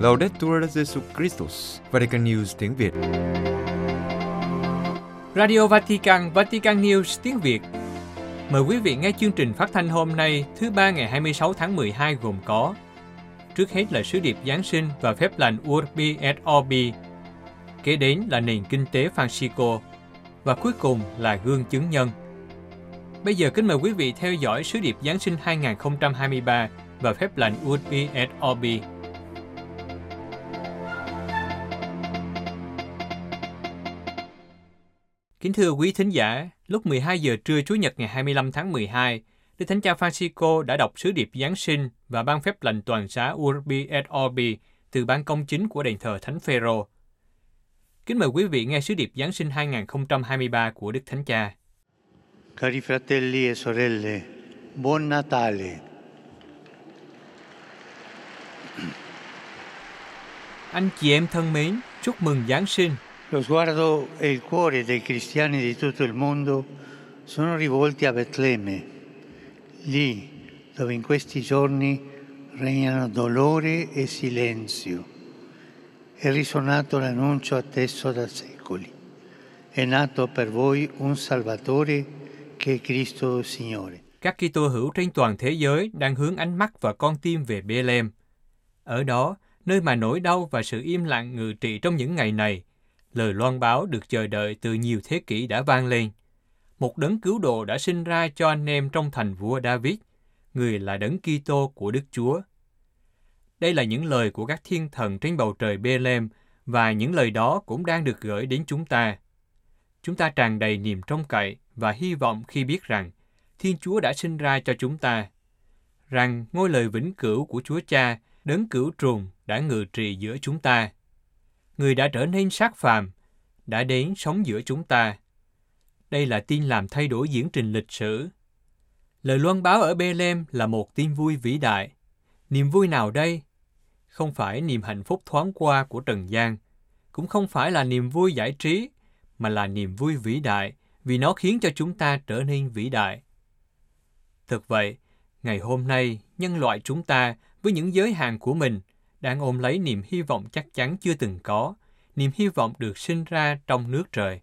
Laudetur Jesu Christus, Vatican News tiếng Việt. Radio Vatican, Vatican News tiếng Việt. Mời quý vị nghe chương trình phát thanh hôm nay, thứ ba ngày 26 tháng 12 gồm có Trước hết là sứ điệp Giáng sinh và phép lành Urbi et Orbi. Kế đến là nền kinh tế Francisco. Và cuối cùng là gương chứng nhân. Bây giờ kính mời quý vị theo dõi sứ điệp Giáng sinh 2023 và phép lành Urbi et Orbi. Kính thưa quý thính giả, lúc 12 giờ trưa Chủ nhật ngày 25 tháng 12, Đức Thánh Cha Francisco đã đọc sứ điệp Giáng sinh và ban phép lành toàn xá Urbi et Orbi từ ban công chính của đền thờ Thánh Phêrô. Kính mời quý vị nghe sứ điệp Giáng sinh 2023 của Đức Thánh Cha. Cari fratelli e sorelle, buon Natale. Anh chị em thân mến, chúc mừng Giáng sinh. Lo sguardo e il cuore dei cristiani di tutto il mondo sono rivolti a Betlemme, lì dove in questi giorni regnano dolore e silenzio. È risonato l'annuncio atteso da secoli. È nato per voi un Salvatore che Cristo Signore. Các Kitô hữu trên toàn thế giới đang hướng ánh mắt và con tim về Bethlehem. Ở đó, nơi mà nỗi đau và sự im lặng ngự trị trong những ngày này, lời loan báo được chờ đợi từ nhiều thế kỷ đã vang lên. Một đấng cứu độ đã sinh ra cho anh em trong thành vua David, người là đấng Kitô của Đức Chúa. Đây là những lời của các thiên thần trên bầu trời Bethlehem và những lời đó cũng đang được gửi đến chúng ta. Chúng ta tràn đầy niềm trông cậy và hy vọng khi biết rằng Thiên Chúa đã sinh ra cho chúng ta, rằng ngôi lời vĩnh cửu của Chúa Cha, đấng cửu trùng đã ngự trị giữa chúng ta. Người đã trở nên xác phàm, đã đến sống giữa chúng ta. Đây là tin làm thay đổi diễn trình lịch sử. Lời loan báo ở Bethlehem là một tin vui vĩ đại. Niềm vui nào đây? Không phải niềm hạnh phúc thoáng qua của Trần gian, cũng không phải là niềm vui giải trí, mà là niềm vui vĩ đại vì nó khiến cho chúng ta trở nên vĩ đại. Thực vậy, ngày hôm nay, nhân loại chúng ta với những giới hạn của mình đang ôm lấy niềm hy vọng chắc chắn chưa từng có, niềm hy vọng được sinh ra trong nước trời.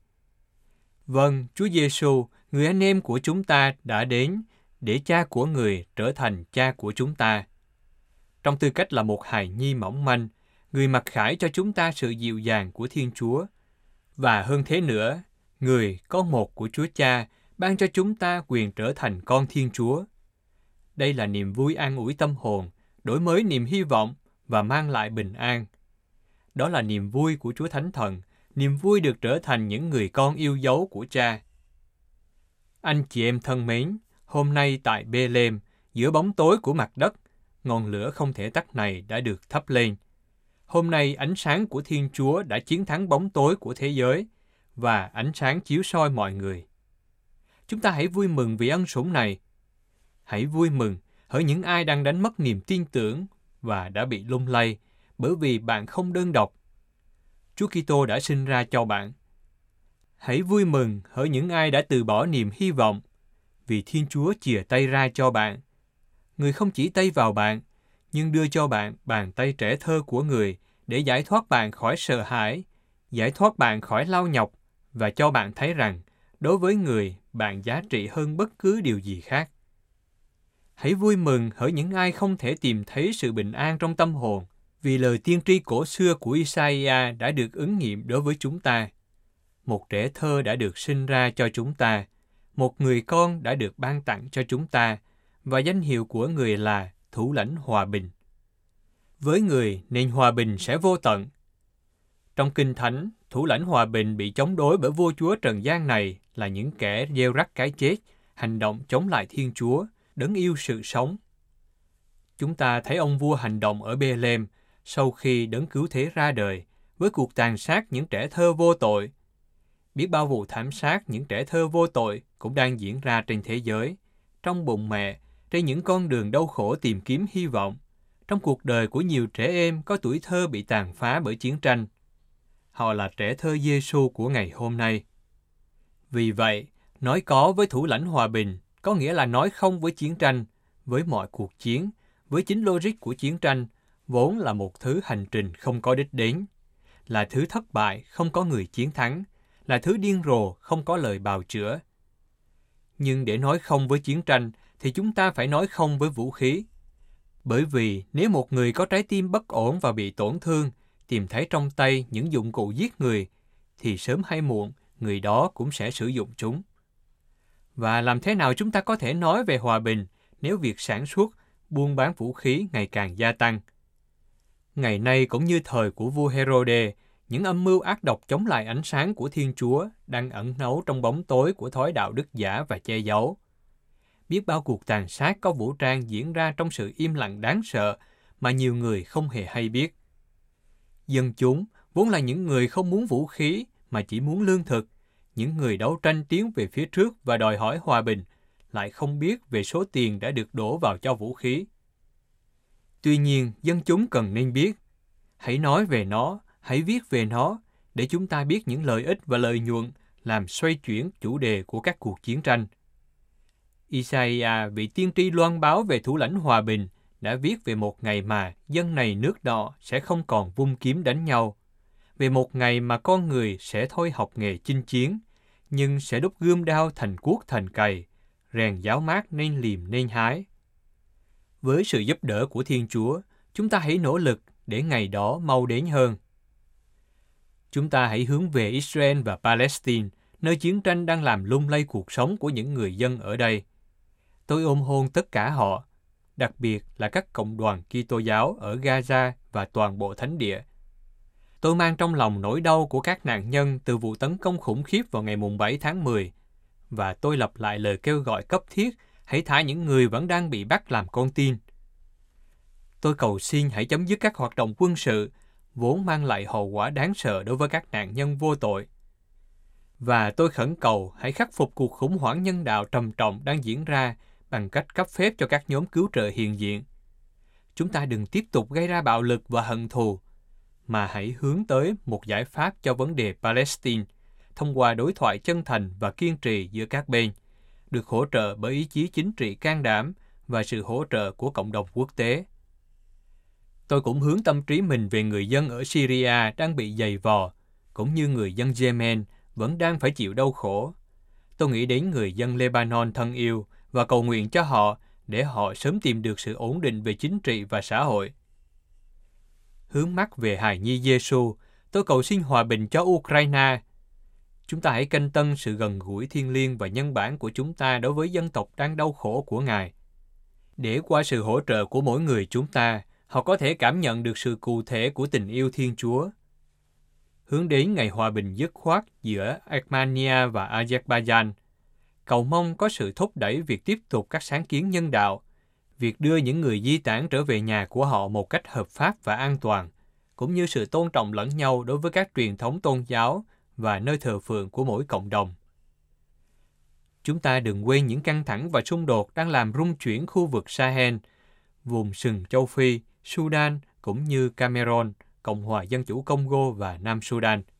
Vâng, Chúa Giêsu, người anh em của chúng ta đã đến để cha của người trở thành cha của chúng ta. Trong tư cách là một hài nhi mỏng manh, người mặc khải cho chúng ta sự dịu dàng của Thiên Chúa. Và hơn thế nữa, người, con một của Chúa Cha, ban cho chúng ta quyền trở thành con Thiên Chúa. Đây là niềm vui an ủi tâm hồn, đổi mới niềm hy vọng và mang lại bình an. Đó là niềm vui của Chúa Thánh Thần, niềm vui được trở thành những người con yêu dấu của Cha. Anh chị em thân mến, hôm nay tại Bethlehem, giữa bóng tối của mặt đất, ngọn lửa không thể tắt này đã được thắp lên. Hôm nay ánh sáng của Thiên Chúa đã chiến thắng bóng tối của thế giới và ánh sáng chiếu soi mọi người. Chúng ta hãy vui mừng vì ân sủng này. Hãy vui mừng hỡi những ai đang đánh mất niềm tin tưởng và đã bị lung lay bởi vì bạn không đơn độc. Chúa Kitô đã sinh ra cho bạn. Hãy vui mừng hỡi những ai đã từ bỏ niềm hy vọng vì Thiên Chúa chìa tay ra cho bạn. Người không chỉ tay vào bạn, nhưng đưa cho bạn bàn tay trẻ thơ của người để giải thoát bạn khỏi sợ hãi, giải thoát bạn khỏi lao nhọc và cho bạn thấy rằng đối với người bạn giá trị hơn bất cứ điều gì khác. Hãy vui mừng hỡi những ai không thể tìm thấy sự bình an trong tâm hồn, vì lời tiên tri cổ xưa của Isaiah đã được ứng nghiệm đối với chúng ta. Một trẻ thơ đã được sinh ra cho chúng ta, một người con đã được ban tặng cho chúng ta, và danh hiệu của người là Thủ lãnh Hòa Bình. Với người, nền hòa bình sẽ vô tận. Trong Kinh Thánh, Thủ lãnh Hòa Bình bị chống đối bởi vua chúa Trần gian này là những kẻ gieo rắc cái chết, hành động chống lại Thiên Chúa, đấng yêu sự sống. Chúng ta thấy ông vua hành động ở Bethlehem sau khi đấng cứu thế ra đời với cuộc tàn sát những trẻ thơ vô tội. Biết bao vụ thảm sát những trẻ thơ vô tội cũng đang diễn ra trên thế giới, trong bụng mẹ, trên những con đường đau khổ tìm kiếm hy vọng, trong cuộc đời của nhiều trẻ em có tuổi thơ bị tàn phá bởi chiến tranh. Họ là trẻ thơ Giêsu của ngày hôm nay. Vì vậy, nói có với thủ lãnh hòa bình có nghĩa là nói không với chiến tranh với mọi cuộc chiến, với chính logic của chiến tranh, vốn là một thứ hành trình không có đích đến, là thứ thất bại không có người chiến thắng, là thứ điên rồ không có lời bào chữa. Nhưng để nói không với chiến tranh thì chúng ta phải nói không với vũ khí. Bởi vì nếu một người có trái tim bất ổn và bị tổn thương, tìm thấy trong tay những dụng cụ giết người, thì sớm hay muộn người đó cũng sẽ sử dụng chúng. Và làm thế nào chúng ta có thể nói về hòa bình nếu việc sản xuất, buôn bán vũ khí ngày càng gia tăng? Ngày nay cũng như thời của vua Herode, những âm mưu ác độc chống lại ánh sáng của Thiên Chúa đang ẩn náu trong bóng tối của thói đạo đức giả và che giấu. Biết bao cuộc tàn sát có vũ trang diễn ra trong sự im lặng đáng sợ mà nhiều người không hề hay biết. Dân chúng vốn là những người không muốn vũ khí mà chỉ muốn lương thực, những người đấu tranh tiến về phía trước và đòi hỏi hòa bình, lại không biết về số tiền đã được đổ vào cho vũ khí. Tuy nhiên, dân chúng cần nên biết. Hãy nói về nó, hãy viết về nó, để chúng ta biết những lợi ích và lợi nhuận làm xoay chuyển chủ đề của các cuộc chiến tranh. Isaiah vị tiên tri loan báo về thủ lãnh hòa bình đã viết về một ngày mà dân này nước đó sẽ không còn vung kiếm đánh nhau, về một ngày mà con người sẽ thôi học nghề chinh chiến, nhưng sẽ đúc gươm đao thành cuốc thành cày, rèn giáo mát nên liềm nên hái. Với sự giúp đỡ của Thiên Chúa, chúng ta hãy nỗ lực để ngày đó mau đến hơn. Chúng ta hãy hướng về Israel và Palestine, nơi chiến tranh đang làm lung lay cuộc sống của những người dân ở đây. Tôi ôm hôn tất cả họ, đặc biệt là các cộng đoàn Kitô giáo ở Gaza và toàn bộ thánh địa. Tôi mang trong lòng nỗi đau của các nạn nhân từ vụ tấn công khủng khiếp vào ngày 7 tháng 10, và tôi lặp lại lời kêu gọi cấp thiết hãy thả những người vẫn đang bị bắt làm con tin. Tôi cầu xin hãy chấm dứt các hoạt động quân sự, vốn mang lại hậu quả đáng sợ đối với các nạn nhân vô tội. Và tôi khẩn cầu hãy khắc phục cuộc khủng hoảng nhân đạo trầm trọng đang diễn ra bằng cách cấp phép cho các nhóm cứu trợ hiện diện. Chúng ta đừng tiếp tục gây ra bạo lực và hận thù, mà hãy hướng tới một giải pháp cho vấn đề Palestine thông qua đối thoại chân thành và kiên trì giữa các bên, được hỗ trợ bởi ý chí chính trị can đảm và sự hỗ trợ của cộng đồng quốc tế. Tôi cũng hướng tâm trí mình về người dân ở Syria đang bị dày vò, cũng như người dân Yemen vẫn đang phải chịu đau khổ. Tôi nghĩ đến người dân Lebanon thân yêu và cầu nguyện cho họ để họ sớm tìm được sự ổn định về chính trị và xã hội. Hướng mắt về hài nhi Giêsu, tôi cầu xin hòa bình cho Ukraine. Chúng ta hãy canh tân sự gần gũi thiên liêng và nhân bản của chúng ta đối với dân tộc đang đau khổ của Ngài. Để qua sự hỗ trợ của mỗi người chúng ta, họ có thể cảm nhận được sự cụ thể của tình yêu Thiên Chúa. Hướng đến ngày hòa bình dứt khoát giữa Armenia và Azerbaijan – cầu mong có sự thúc đẩy việc tiếp tục các sáng kiến nhân đạo, việc đưa những người di tản trở về nhà của họ một cách hợp pháp và an toàn, cũng như sự tôn trọng lẫn nhau đối với các truyền thống tôn giáo và nơi thờ phượng của mỗi cộng đồng. Chúng ta đừng quên những căng thẳng và xung đột đang làm rung chuyển khu vực Sahel, vùng sừng châu Phi, Sudan cũng như Cameroon, Cộng hòa Dân chủ Congo và Nam Sudan –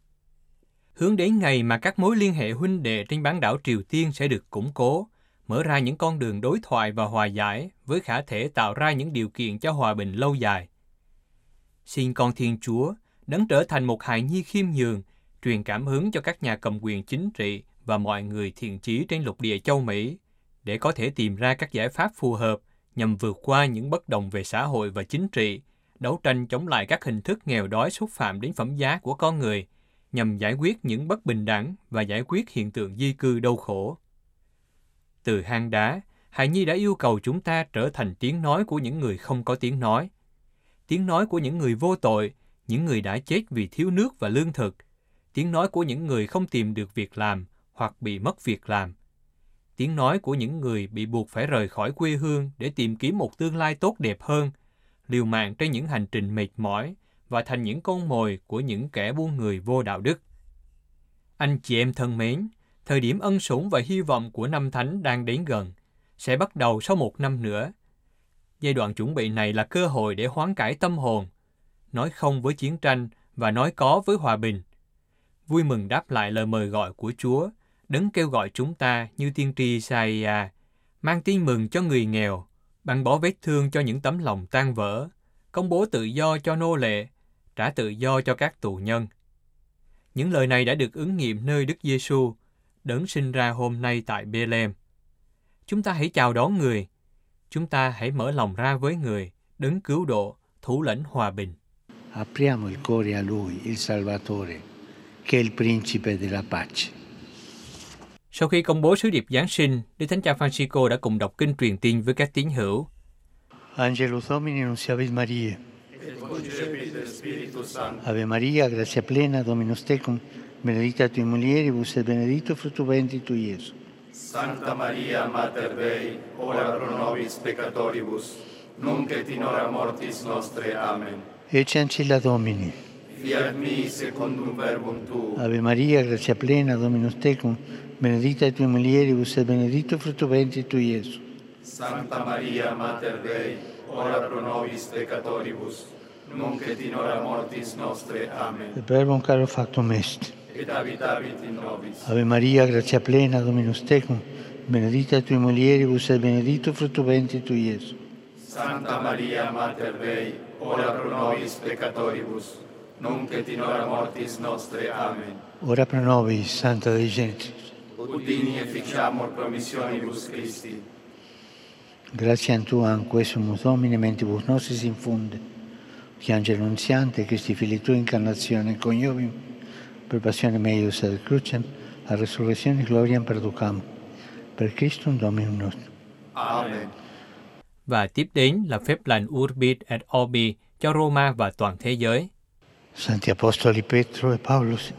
hướng đến ngày mà các mối liên hệ huynh đệ trên bán đảo Triều Tiên sẽ được củng cố, mở ra những con đường đối thoại và hòa giải với khả thể tạo ra những điều kiện cho hòa bình lâu dài. Xin con Thiên Chúa đấng trở thành một hài nhi khiêm nhường, truyền cảm hứng cho các nhà cầm quyền chính trị và mọi người thiện chí trên lục địa châu Mỹ để có thể tìm ra các giải pháp phù hợp nhằm vượt qua những bất đồng về xã hội và chính trị, đấu tranh chống lại các hình thức nghèo đói xúc phạm đến phẩm giá của con người – nhằm giải quyết những bất bình đẳng và giải quyết hiện tượng di cư đau khổ. Từ hang đá, Hải Nhi đã yêu cầu chúng ta trở thành tiếng nói của những người không có tiếng nói. Tiếng nói của những người vô tội, những người đã chết vì thiếu nước và lương thực. Tiếng nói của những người không tìm được việc làm hoặc bị mất việc làm. Tiếng nói của những người bị buộc phải rời khỏi quê hương để tìm kiếm một tương lai tốt đẹp hơn, liều mạng trên những hành trình mệt mỏi và thành những con mồi của những kẻ buôn người vô đạo đức. Anh chị em thân mến, thời điểm ân sủng và hy vọng của năm thánh đang đến gần, sẽ bắt đầu sau một năm nữa. Giai đoạn chuẩn bị này là cơ hội để hoán cải tâm hồn, nói không với chiến tranh và nói có với hòa bình. Vui mừng đáp lại lời mời gọi của Chúa, đấng kêu gọi chúng ta như tiên tri Isaiah, mang tin mừng cho người nghèo, băng bỏ vết thương cho những tấm lòng tan vỡ, công bố tự do cho nô lệ, trả tự do cho các tù nhân. Những lời này đã được ứng nghiệm nơi Đức Giêsu, đấng sinh ra hôm nay tại Bethlehem. Chúng ta hãy chào đón người, chúng ta hãy mở lòng ra với người, đấng cứu độ, thủ lĩnh hòa bình. Apriamo il cuore a Lui, il Salvatore, che è il principe della pace. Sau khi công bố sứ điệp Giáng sinh, Đức Thánh Cha Francisco đã cùng đọc kinh truyền tin với các tín hữu. Angelus Domini nunciavit Maria. Ave Maria, grazia plena, Dominus tecum, benedicta tui mulieribus et benedictus fructus ventris tui, Iesus. Santa Maria, Mater Dei, ora pro nobis peccatoribus, nunc et in hora mortis nostre. Amen. Ecce ancilla Domini. Fiat mi secundum verbum tu. Ave Maria, grazia plena, Dominus tecum, benedicta tui mulieribus et benedictus fructus ventris tui, Iesus. Santa Maria, Mater Dei, ora pro nobis peccatoribus, nunc et in hora mortis nostre. Amen. Et verbum caro factum est. Et habitavit in nobis. Ave Maria, grazia plena, Dominus tecum, benedicta tui mulieribus et benedictus fructus ventris tui, Iesus. Santa Maria, Mater Dei, ora pro nobis peccatoribus, nunc et in hora mortis nostre. Amen. Ora pro nobis, Santa Dei Genitrix. Udini efficiamur promissionibus Christi. Grazie a Tu anque sumus Domine mentibus nostris infunde, angelo nunziante, Christi Fili Tui incarnazione coniovium, per passione meius ad crucem, a resurrezione gloriam perducam, per Christum Dominum nostrum. Amen. Và tiếp đến là phép lành Urbit et Orbi cho Roma và toàn thế giới. Santi Apostoli Petro e Paulus,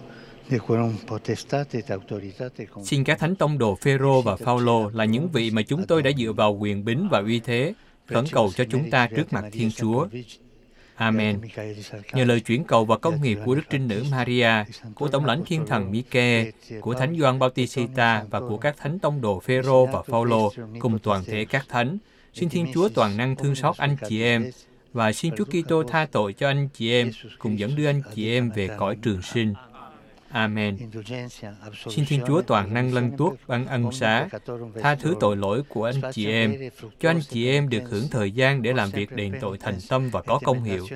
Xin các thánh tông đồ Phêrô và Phaolô là những vị mà chúng tôi đã dựa vào quyền bính và uy thế, khẩn cầu cho chúng ta trước mặt Thiên Chúa. Amen. Nhờ lời chuyển cầu và công nghiệp của Đức Trinh Nữ Maria, của Tổng lãnh Thiên Thần Mike, của Thánh Gioan Bautista và của các thánh tông đồ Phêrô và Phaolô cùng toàn thể các thánh, xin Thiên Chúa toàn năng thương xót anh chị em và xin Chúa Kitô tha tội cho anh chị em cùng dẫn đưa anh chị em về cõi trường sinh. Amen. Xin Thiên Chúa toàn năng lân tuốt ban ân xá, tha thứ tội lỗi của anh chị em, cho anh chị em được hưởng thời gian để làm việc đền tội thành tâm và có công hiệu,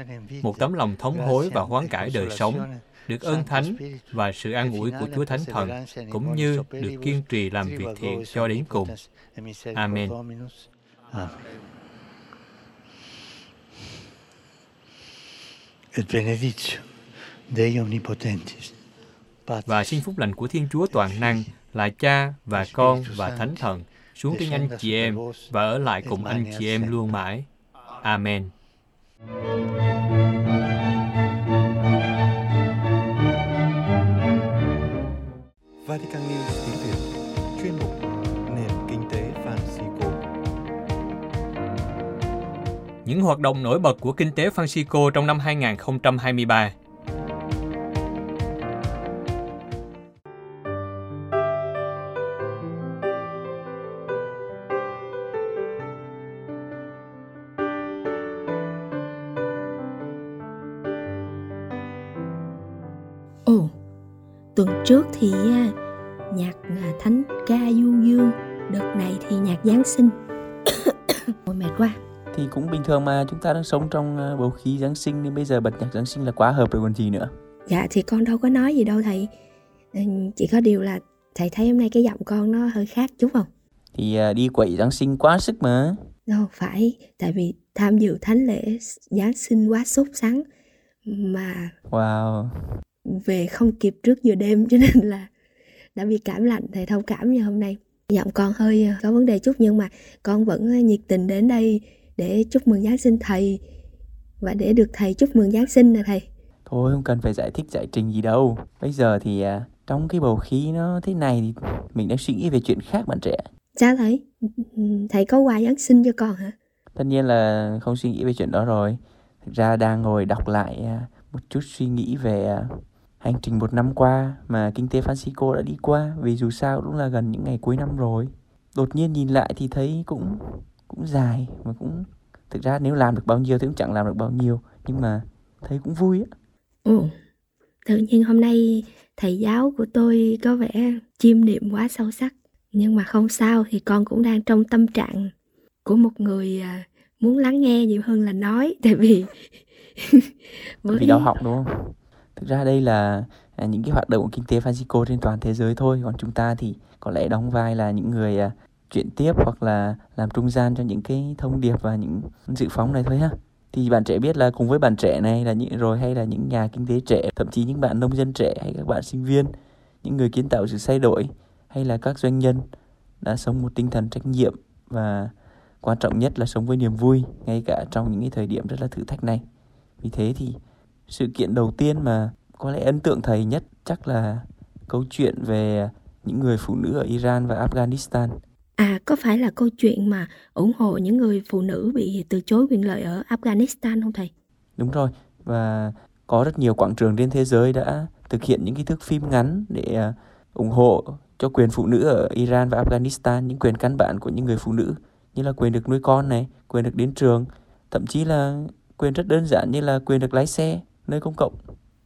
một tấm lòng thống hối và hoán cải đời sống, được ơn thánh và sự an ủi của Chúa Thánh Thần, cũng như được kiên trì làm việc thiện cho đến cùng. Amen. Et benedictio Dei omnipotentis, Và xin phúc lành của Thiên Chúa toàn năng là Cha và Con và Thánh Thần xuống trên anh chị em và ở lại cùng anh chị em luôn mãi. Amen. Vatican News tiếng Việt chuyên mục nền kinh tế Francisco Những hoạt động nổi bật của kinh tế Francisco trong năm 2023. Trước thì à, nhạc à, thánh ca du dương, đợt này thì nhạc Giáng sinh. Ôi mệt quá. thì cũng bình thường mà chúng ta đang sống trong ờ, bầu khí Giáng sinh nên bây giờ bật nhạc Giáng sinh là quá hợp rồi còn gì nữa. Dạ thì con đâu có nói gì đâu thầy. Ừ, Chỉ có điều là thầy thấy hôm nay cái giọng con nó hơi khác chút không? Thì đi quậy Giáng sinh quá sức mà. Đâu phải, tại vì tham dự thánh lễ Giáng sinh quá sốt sắng mà Wow. Về không kịp trước giờ đêm cho nên là đã bị cảm lạnh thầy thông cảm như hôm nay giọng con hơi ờ, có vấn đề chút nhưng mà con vẫn ờ, nhiệt tình đến đây để chúc mừng Giáng sinh thầy và để được thầy chúc mừng Giáng sinh nè thầy Thôi không cần phải giải thích giải trình gì đâu. Bây giờ thì à, trong cái bầu khí nó thế này thì mình đang suy nghĩ về chuyện khác bạn trẻ. sao thầy thầy có quà Giáng sinh cho con hả Tất nhiên là không suy nghĩ về chuyện đó rồi. Thực ra đang ngồi đọc lại à, một chút suy nghĩ về à, hành trình một năm qua mà kinh tế Francisco đã đi qua. Vì dù sao cũng là gần những ngày cuối năm rồi. Đột nhiên nhìn lại thì thấy cũng cũng dài mà cũng thực ra nếu làm được bao nhiêu thì cũng chẳng làm được bao nhiêu nhưng mà thấy cũng vui á. ừ tự nhiên hôm nay thầy giáo của tôi có vẻ chiêm niệm quá sâu sắc nhưng mà không sao thì con cũng đang trong tâm trạng của một người à, muốn lắng nghe nhiều hơn là nói tại vì vì đau học đúng không thực ra đây là à, những cái hoạt động của kinh tế Francisco trên toàn thế giới thôi. Còn chúng ta thì có lẽ đóng vai là những người à, chuyển tiếp hoặc là làm trung gian cho những cái thông điệp và những dự phóng này thôi ha. Thì bạn trẻ biết là cùng với bạn trẻ này là những, rồi hay là những nhà kinh tế trẻ, thậm chí những bạn nông dân trẻ hay các bạn sinh viên, những người kiến tạo sự thay đổi hay là các doanh nhân đã sống một tinh thần trách nhiệm và quan trọng nhất là sống với niềm vui ngay cả trong những cái thời điểm rất là thử thách này. Vì thế thì sự kiện đầu tiên mà có lẽ ấn tượng thầy nhất chắc là câu chuyện về những người phụ nữ ở Iran và Afghanistan. À, có phải là câu chuyện mà ủng hộ những người phụ nữ bị từ chối quyền lợi ở Afghanistan không thầy? Đúng rồi, và có rất nhiều quảng trường trên thế giới đã thực hiện những cái thước phim ngắn để à, ủng hộ cho quyền phụ nữ ở Iran và Afghanistan, những quyền căn bản của những người phụ nữ như là quyền được nuôi con này, quyền được đến trường, thậm chí là quyền rất đơn giản như là quyền được lái xe nơi công cộng.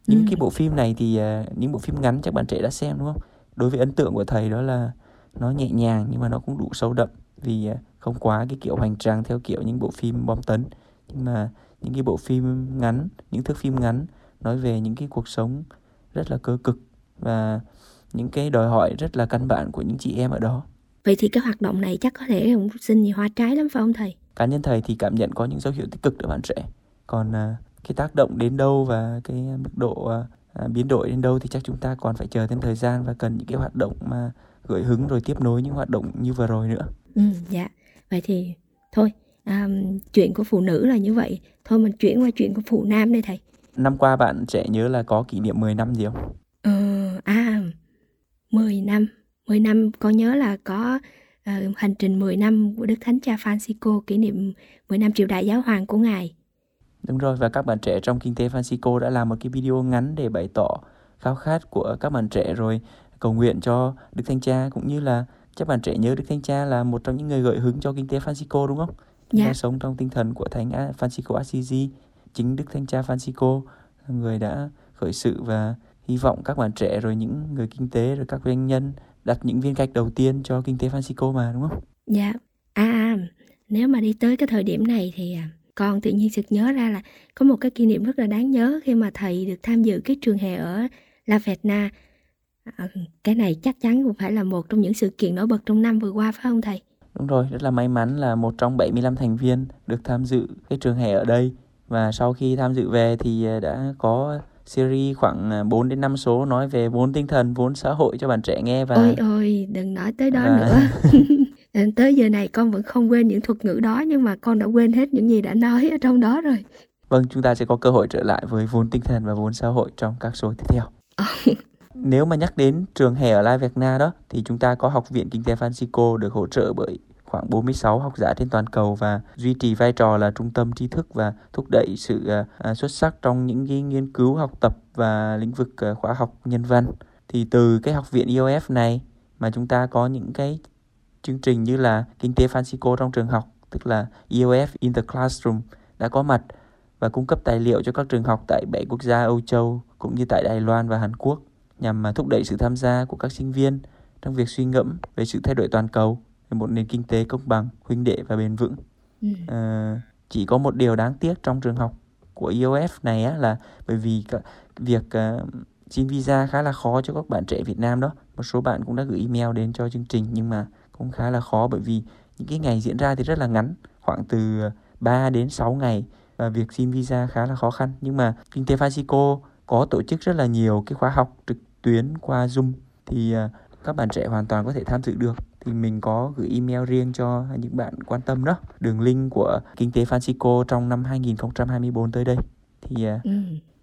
Những ừ. cái bộ phim này thì uh, những bộ phim ngắn chắc bạn trẻ đã xem đúng không? Đối với ấn tượng của thầy đó là nó nhẹ nhàng nhưng mà nó cũng đủ sâu đậm vì uh, không quá cái kiểu hoành tráng theo kiểu những bộ phim bom tấn nhưng mà những cái bộ phim ngắn, những thước phim ngắn nói về những cái cuộc sống rất là cơ cực và những cái đòi hỏi rất là căn bản của những chị em ở đó. Vậy thì cái hoạt động này chắc có thể cũng sinh nhiều hoa trái lắm phải không thầy? Cá nhân thầy thì cảm nhận có những dấu hiệu tích cực ở bạn trẻ. Còn uh, cái tác động đến đâu và cái mức độ uh, biến đổi đến đâu thì chắc chúng ta còn phải chờ thêm thời gian và cần những cái hoạt động mà gợi hứng rồi tiếp nối những hoạt động như vừa rồi nữa. Ừ, dạ. Vậy thì thôi, um, chuyện của phụ nữ là như vậy. Thôi mình chuyển qua chuyện của phụ nam đây thầy. Năm qua bạn trẻ nhớ là có kỷ niệm 10 năm gì không? Ờ, à, 10 năm. 10 năm con nhớ là có uh, hành trình 10 năm của Đức Thánh Cha Francisco kỷ niệm 10 năm triều đại giáo hoàng của Ngài. Đúng rồi, và các bạn trẻ trong kinh tế Francisco đã làm một cái video ngắn để bày tỏ khao khát của các bạn trẻ rồi cầu nguyện cho Đức Thánh Cha cũng như là các bạn trẻ nhớ Đức Thánh Cha là một trong những người gợi hứng cho kinh tế Francisco đúng không? Dạ. ta sống trong tinh thần của Thánh Francisco Assisi, chính Đức Thánh Cha Francisco là người đã khởi sự và hy vọng các bạn trẻ rồi những người kinh tế rồi các doanh nhân đặt những viên gạch đầu tiên cho kinh tế Francisco mà đúng không? Dạ. À, à nếu mà đi tới cái thời điểm này thì à, con tự nhiên sực nhớ ra là có một cái kỷ niệm rất là đáng nhớ khi mà thầy được tham dự cái trường hè ở La Vetna. À, cái này chắc chắn cũng phải là một trong những sự kiện nổi bật trong năm vừa qua phải không thầy? Đúng rồi, rất là may mắn là một trong 75 thành viên được tham dự cái trường hè ở đây và sau khi tham dự về thì à, đã có series khoảng 4 à, đến 5 số nói về vốn tinh thần, vốn xã hội cho bạn trẻ nghe và Ôi ôi, đừng nói tới đó và... nữa. tới giờ này con vẫn không quên những thuật ngữ đó nhưng mà con đã quên hết những gì đã nói ở trong đó rồi. Vâng, chúng ta sẽ có cơ hội trở lại với vốn tinh thần và vốn xã hội trong các số tiếp theo. Nếu mà nhắc đến trường hè ở La Việt Nam đó thì chúng ta có Học viện Kinh tế Francisco được hỗ trợ bởi khoảng 46 học giả trên toàn cầu và duy trì vai trò là trung tâm tri thức và thúc đẩy sự uh, xuất sắc trong những cái nghiên cứu học tập và lĩnh vực uh, khoa học nhân văn. Thì từ cái học viện IOF này mà chúng ta có những cái chương trình như là kinh tế Francisco trong trường học, tức là IOF in the classroom đã có mặt và cung cấp tài liệu cho các trường học tại 7 quốc gia Âu Châu cũng như tại Đài Loan và Hàn Quốc nhằm mà thúc đẩy sự tham gia của các sinh viên trong việc suy ngẫm về sự thay đổi toàn cầu một nền kinh tế công bằng, huynh đệ và bền vững. Ừ. À, chỉ có một điều đáng tiếc trong trường học của IOF này á, là bởi vì việc uh, xin visa khá là khó cho các bạn trẻ Việt Nam đó. Một số bạn cũng đã gửi email đến cho chương trình nhưng mà cũng khá là khó bởi vì những cái ngày diễn ra thì rất là ngắn, khoảng từ 3 đến 6 ngày và việc xin visa khá là khó khăn. Nhưng mà Kinh tế Francisco có tổ chức rất là nhiều cái khóa học trực tuyến qua Zoom thì uh, các bạn trẻ hoàn toàn có thể tham dự được thì mình có gửi email riêng cho những bạn quan tâm đó đường link của kinh tế Francisco trong năm 2024 tới đây thì à, ừ.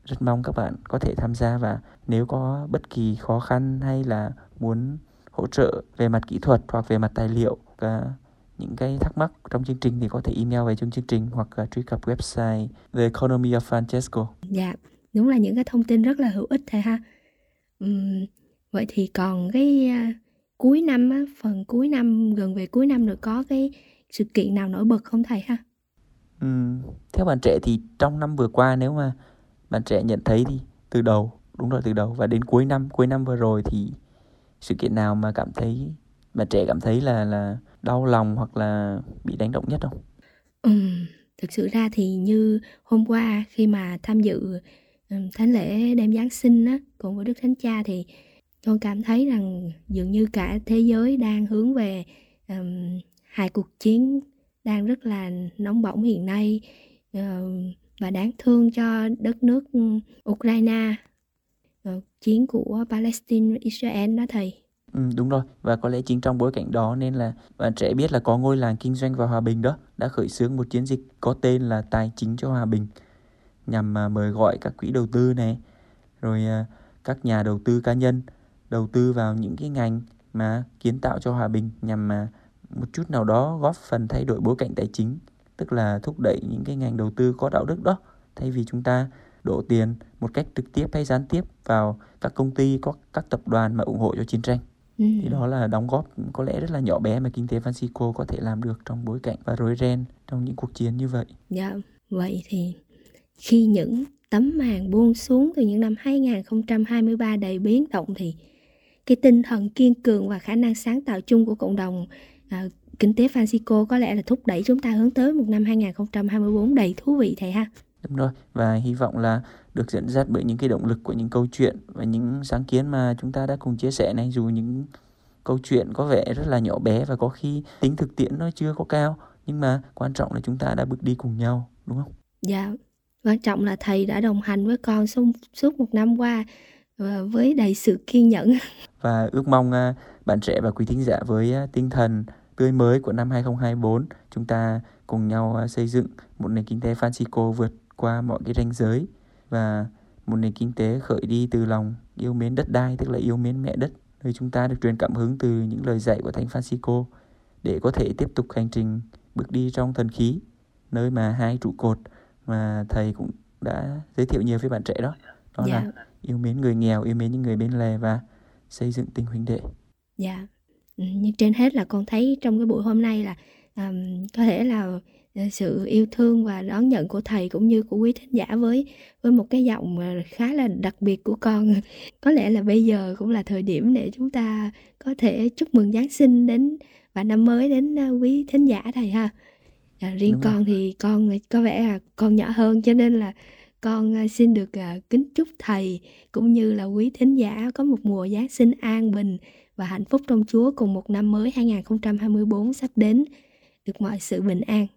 rất mong các bạn có thể tham gia và nếu có bất kỳ khó khăn hay là muốn hỗ trợ về mặt kỹ thuật hoặc về mặt tài liệu cả những cái thắc mắc trong chương trình thì có thể email về trong chương trình hoặc là truy cập website The Economy of Francesco. Dạ, đúng là những cái thông tin rất là hữu ích thầy ha. Uhm, vậy thì còn cái à, cuối năm á, phần cuối năm gần về cuối năm rồi có cái sự kiện nào nổi bật không thầy ha? Ừ, theo bạn trẻ thì trong năm vừa qua nếu mà bạn trẻ nhận thấy thì từ đầu đúng rồi từ đầu và đến cuối năm cuối năm vừa rồi thì sự kiện nào mà cảm thấy mà trẻ cảm thấy là là đau lòng hoặc là bị đánh động nhất không? Ừ, thực sự ra thì như hôm qua khi mà tham dự thánh lễ đêm Giáng sinh á cùng với Đức Thánh Cha thì con cảm thấy rằng dường như cả thế giới đang hướng về um, hai cuộc chiến đang rất là nóng bỏng hiện nay uh, và đáng thương cho đất nước Ukraine uh, chiến của Palestine Israel đó thầy. Ừ, đúng rồi. Và có lẽ chính trong bối cảnh đó nên là bạn trẻ biết là có ngôi làng kinh doanh và hòa bình đó đã khởi xướng một chiến dịch có tên là tài chính cho hòa bình nhằm uh, mời gọi các quỹ đầu tư này rồi uh, các nhà đầu tư cá nhân đầu tư vào những cái ngành mà kiến tạo cho hòa bình nhằm mà một chút nào đó góp phần thay đổi bối cảnh tài chính tức là thúc đẩy những cái ngành đầu tư có đạo đức đó. Thay vì chúng ta đổ tiền một cách trực tiếp hay gián tiếp vào các công ty có các tập đoàn mà ủng hộ cho chiến tranh ừ. thì đó là đóng góp có lẽ rất là nhỏ bé mà kinh tế Francisco có thể làm được trong bối cảnh và rối ren trong những cuộc chiến như vậy. Dạ, vậy thì khi những tấm màn buông xuống từ những năm 2023 đầy biến động thì cái tinh thần kiên cường và khả năng sáng tạo chung của cộng đồng à, kinh tế Francisco có lẽ là thúc đẩy chúng ta hướng tới một năm 2024 đầy thú vị thầy ha. Đúng rồi, và hy vọng là được dẫn dắt bởi những cái động lực của những câu chuyện và những sáng kiến mà chúng ta đã cùng chia sẻ này dù những câu chuyện có vẻ rất là nhỏ bé và có khi tính thực tiễn nó chưa có cao nhưng mà quan trọng là chúng ta đã bước đi cùng nhau đúng không? Dạ, quan trọng là thầy đã đồng hành với con suốt, suốt một năm qua với đầy sự kiên nhẫn. Và ước mong uh, bạn trẻ và quý thính giả với uh, tinh thần tươi mới của năm 2024 chúng ta cùng nhau uh, xây dựng một nền kinh tế Francisco vượt qua mọi cái ranh giới và một nền kinh tế khởi đi từ lòng yêu mến đất đai tức là yêu mến mẹ đất nơi chúng ta được truyền cảm hứng từ những lời dạy của thánh Francisco để có thể tiếp tục hành trình bước đi trong thần khí nơi mà hai trụ cột mà thầy cũng đã giới thiệu nhiều với bạn trẻ đó. Đó dạ. là yêu mến người nghèo yêu mến những người bên lề và xây dựng tình huynh đệ. Dạ. Ừ, nhưng trên hết là con thấy trong cái buổi hôm nay là um, có thể là sự yêu thương và đón nhận của thầy cũng như của quý thính giả với với một cái giọng khá là đặc biệt của con có lẽ là bây giờ cũng là thời điểm để chúng ta có thể chúc mừng giáng sinh đến và năm mới đến ờ, quý thính giả thầy ha à, riêng Đúng con rồi. thì con có vẻ là con nhỏ hơn cho nên là con xin được kính chúc thầy cũng như là quý thính giả có một mùa Giáng sinh an bình và hạnh phúc trong Chúa cùng một năm mới 2024 sắp đến được mọi sự bình an.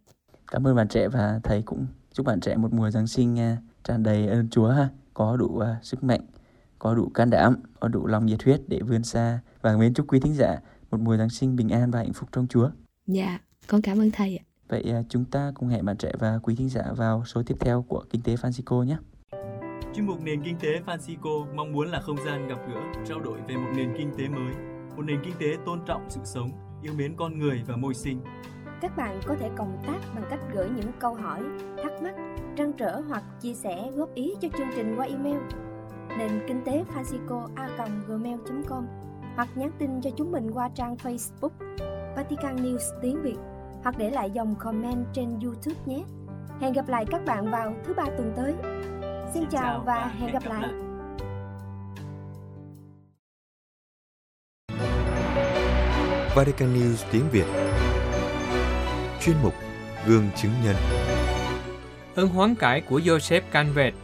Cảm ơn bạn trẻ và thầy cũng chúc bạn trẻ một mùa Giáng sinh à, tràn đầy ơn Chúa ha, có đủ sức mạnh, có đủ can đảm, có đủ lòng nhiệt huyết để vươn xa và mến chúc quý thính giả một mùa Giáng sinh bình an và hạnh phúc trong Chúa. Dạ, con cảm ơn thầy ạ. Vậy à, chúng ta cùng hẹn bạn trẻ và quý thính giả vào số tiếp theo của Kinh tế Francisco nhé. Chuyên mục Nền Kinh tế Francisco mong muốn là không gian gặp gỡ, trao đổi về một nền kinh tế mới, một nền kinh tế tôn trọng sự sống, yêu mến con người và môi sinh. Các bạn có thể cộng tác bằng cách gửi những câu hỏi, thắc mắc, trăn trở hoặc chia sẻ góp ý cho chương trình qua email nền kinh tế Francisco a gmail.com hoặc nhắn tin cho chúng mình qua trang Facebook Vatican News tiếng Việt hoặc để lại dòng comment trên YouTube nhé. Hẹn gặp lại các bạn vào thứ ba tuần tới. Xin chào và hẹn gặp lại. Vatican News tiếng Việt Chuyên mục Gương chứng nhân Ơn hoán cải của Joseph Canvet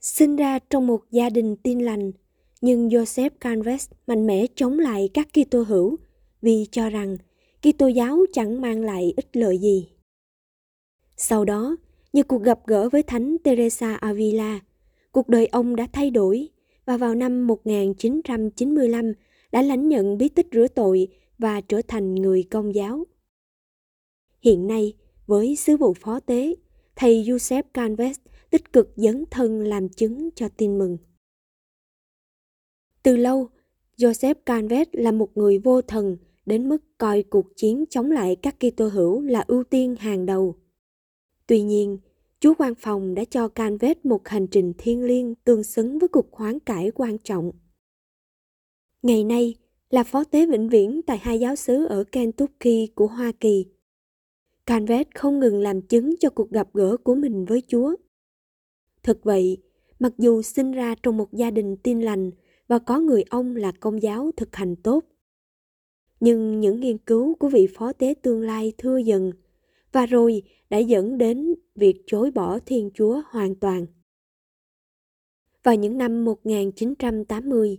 Sinh ra trong một gia đình tin lành, nhưng Joseph Canves mạnh mẽ chống lại các Kitô hữu vì cho rằng Kitô giáo chẳng mang lại ích lợi gì. Sau đó, như cuộc gặp gỡ với Thánh Teresa Avila, cuộc đời ông đã thay đổi và vào năm 1995 đã lãnh nhận bí tích rửa tội và trở thành người công giáo. Hiện nay, với sứ vụ phó tế, thầy Joseph Canves tích cực dấn thân làm chứng cho tin mừng. Từ lâu, Joseph Canvet là một người vô thần đến mức coi cuộc chiến chống lại các Kitô hữu là ưu tiên hàng đầu. Tuy nhiên, Chúa quan phòng đã cho Canvet một hành trình thiêng liêng tương xứng với cuộc hoán cải quan trọng. Ngày nay là phó tế vĩnh viễn tại hai giáo xứ ở Kentucky của Hoa Kỳ. Canvet không ngừng làm chứng cho cuộc gặp gỡ của mình với Chúa. Thực vậy, mặc dù sinh ra trong một gia đình tin lành và có người ông là công giáo thực hành tốt. Nhưng những nghiên cứu của vị phó tế tương lai thưa dần và rồi đã dẫn đến việc chối bỏ Thiên Chúa hoàn toàn. Vào những năm 1980,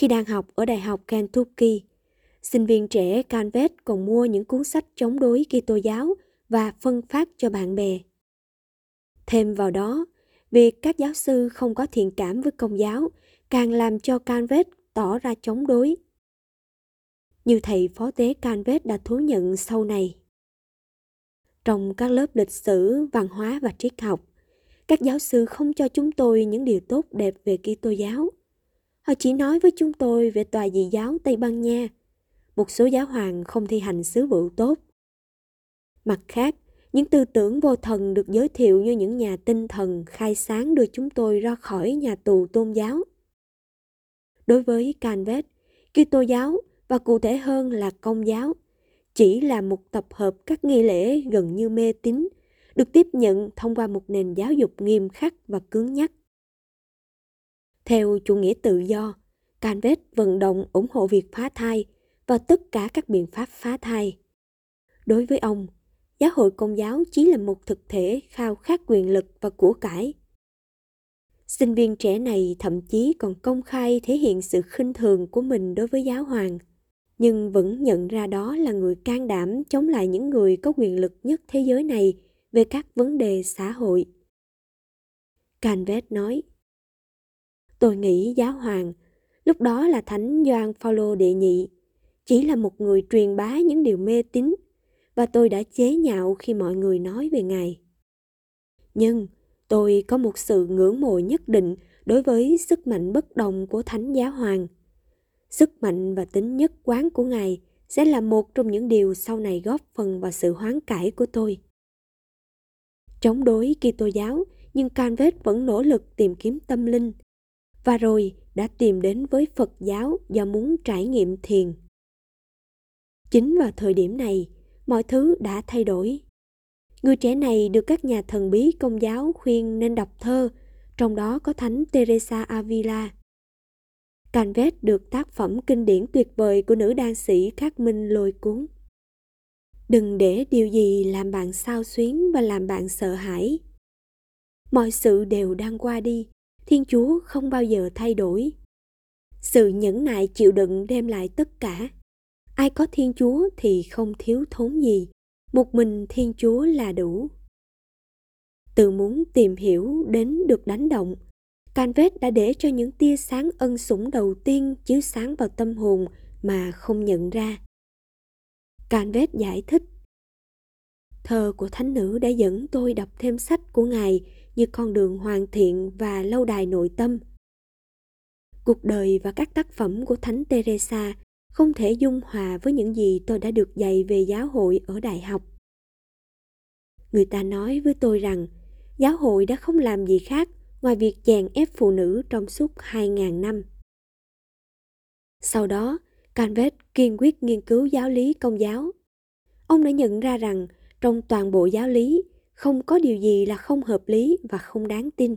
khi đang học ở Đại học Kentucky, sinh viên trẻ Canvet còn mua những cuốn sách chống đối Kitô giáo và phân phát cho bạn bè. Thêm vào đó, việc các giáo sư không có thiện cảm với công giáo càng làm cho Canvet tỏ ra chống đối. Như thầy phó tế Canvet đã thú nhận sau này. Trong các lớp lịch sử, văn hóa và triết học, các giáo sư không cho chúng tôi những điều tốt đẹp về Kitô giáo. Họ chỉ nói với chúng tôi về tòa dị giáo Tây Ban Nha. Một số giáo hoàng không thi hành sứ vụ tốt. Mặt khác, những tư tưởng vô thần được giới thiệu như những nhà tinh thần khai sáng đưa chúng tôi ra khỏi nhà tù tôn giáo. Đối với Canvet, Kitô giáo và cụ thể hơn là công giáo chỉ là một tập hợp các nghi lễ gần như mê tín được tiếp nhận thông qua một nền giáo dục nghiêm khắc và cứng nhắc. Theo chủ nghĩa tự do, Canvet vận động ủng hộ việc phá thai và tất cả các biện pháp phá thai. Đối với ông, giáo hội công giáo chỉ là một thực thể khao khát quyền lực và của cải. Sinh viên trẻ này thậm chí còn công khai thể hiện sự khinh thường của mình đối với giáo hoàng, nhưng vẫn nhận ra đó là người can đảm chống lại những người có quyền lực nhất thế giới này về các vấn đề xã hội. Canvet nói, Tôi nghĩ giáo hoàng, lúc đó là Thánh Gioan Phaolô đệ nhị, chỉ là một người truyền bá những điều mê tín và tôi đã chế nhạo khi mọi người nói về Ngài. Nhưng tôi có một sự ngưỡng mộ nhất định đối với sức mạnh bất đồng của Thánh Giáo Hoàng. Sức mạnh và tính nhất quán của Ngài sẽ là một trong những điều sau này góp phần vào sự hoán cải của tôi. Chống đối Kitô giáo, nhưng Canvet vẫn nỗ lực tìm kiếm tâm linh và rồi đã tìm đến với Phật giáo do muốn trải nghiệm thiền. Chính vào thời điểm này, mọi thứ đã thay đổi. Người trẻ này được các nhà thần bí công giáo khuyên nên đọc thơ, trong đó có Thánh Teresa Avila. Canvet được tác phẩm kinh điển tuyệt vời của nữ đan sĩ Khắc Minh lôi cuốn. Đừng để điều gì làm bạn sao xuyến và làm bạn sợ hãi. Mọi sự đều đang qua đi, Thiên Chúa không bao giờ thay đổi. Sự nhẫn nại chịu đựng đem lại tất cả. Ai có thiên chúa thì không thiếu thốn gì. Một mình thiên chúa là đủ. Từ muốn tìm hiểu đến được đánh động canvet đã để cho những tia sáng ân sủng đầu tiên chiếu sáng vào tâm hồn mà không nhận ra. Canvet giải thích thơ của thánh nữ đã dẫn tôi đọc thêm sách của ngài như con đường hoàn thiện và lâu đài nội tâm cuộc đời và các tác phẩm của thánh teresa không thể dung hòa với những gì tôi đã được dạy về giáo hội ở đại học. Người ta nói với tôi rằng giáo hội đã không làm gì khác ngoài việc chèn ép phụ nữ trong suốt 2.000 năm. Sau đó, Canvet kiên quyết nghiên cứu giáo lý công giáo. Ông đã nhận ra rằng trong toàn bộ giáo lý không có điều gì là không hợp lý và không đáng tin.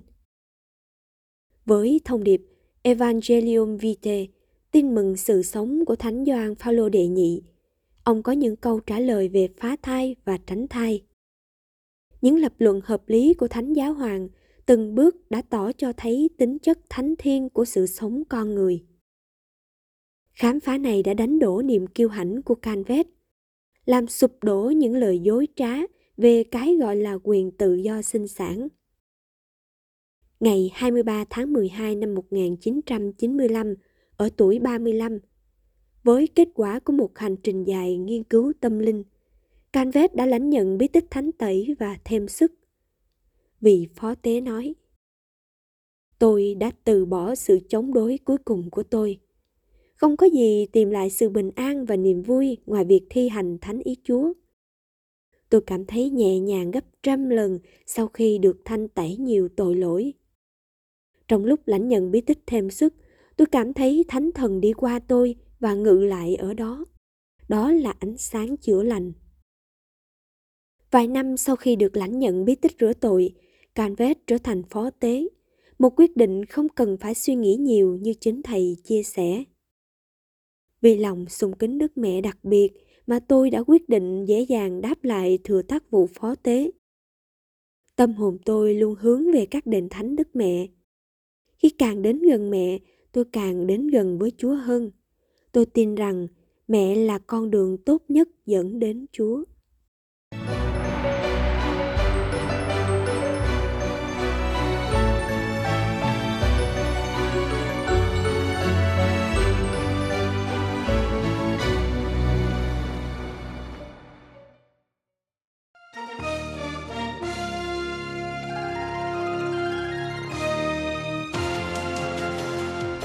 Với thông điệp Evangelium Vitae tin mừng sự sống của Thánh Gioan Phaolô đệ nhị. Ông có những câu trả lời về phá thai và tránh thai. Những lập luận hợp lý của Thánh Giáo Hoàng từng bước đã tỏ cho thấy tính chất thánh thiên của sự sống con người. Khám phá này đã đánh đổ niềm kiêu hãnh của Canvet, làm sụp đổ những lời dối trá về cái gọi là quyền tự do sinh sản. Ngày 23 tháng 12 năm 1995, ở tuổi 35. Với kết quả của một hành trình dài nghiên cứu tâm linh, Canvet đã lãnh nhận bí tích thánh tẩy và thêm sức. Vị phó tế nói, Tôi đã từ bỏ sự chống đối cuối cùng của tôi. Không có gì tìm lại sự bình an và niềm vui ngoài việc thi hành thánh ý Chúa. Tôi cảm thấy nhẹ nhàng gấp trăm lần sau khi được thanh tẩy nhiều tội lỗi. Trong lúc lãnh nhận bí tích thêm sức, tôi cảm thấy thánh thần đi qua tôi và ngự lại ở đó đó là ánh sáng chữa lành vài năm sau khi được lãnh nhận bí tích rửa tội canvet trở thành phó tế một quyết định không cần phải suy nghĩ nhiều như chính thầy chia sẻ. Vì lòng sùng kính Đức Mẹ đặc biệt mà tôi đã quyết định dễ dàng đáp lại thừa tác vụ phó tế. Tâm hồn tôi luôn hướng về các đền thánh Đức Mẹ. Khi càng đến gần mẹ, tôi càng đến gần với Chúa hơn. Tôi tin rằng mẹ là con đường tốt nhất dẫn đến Chúa.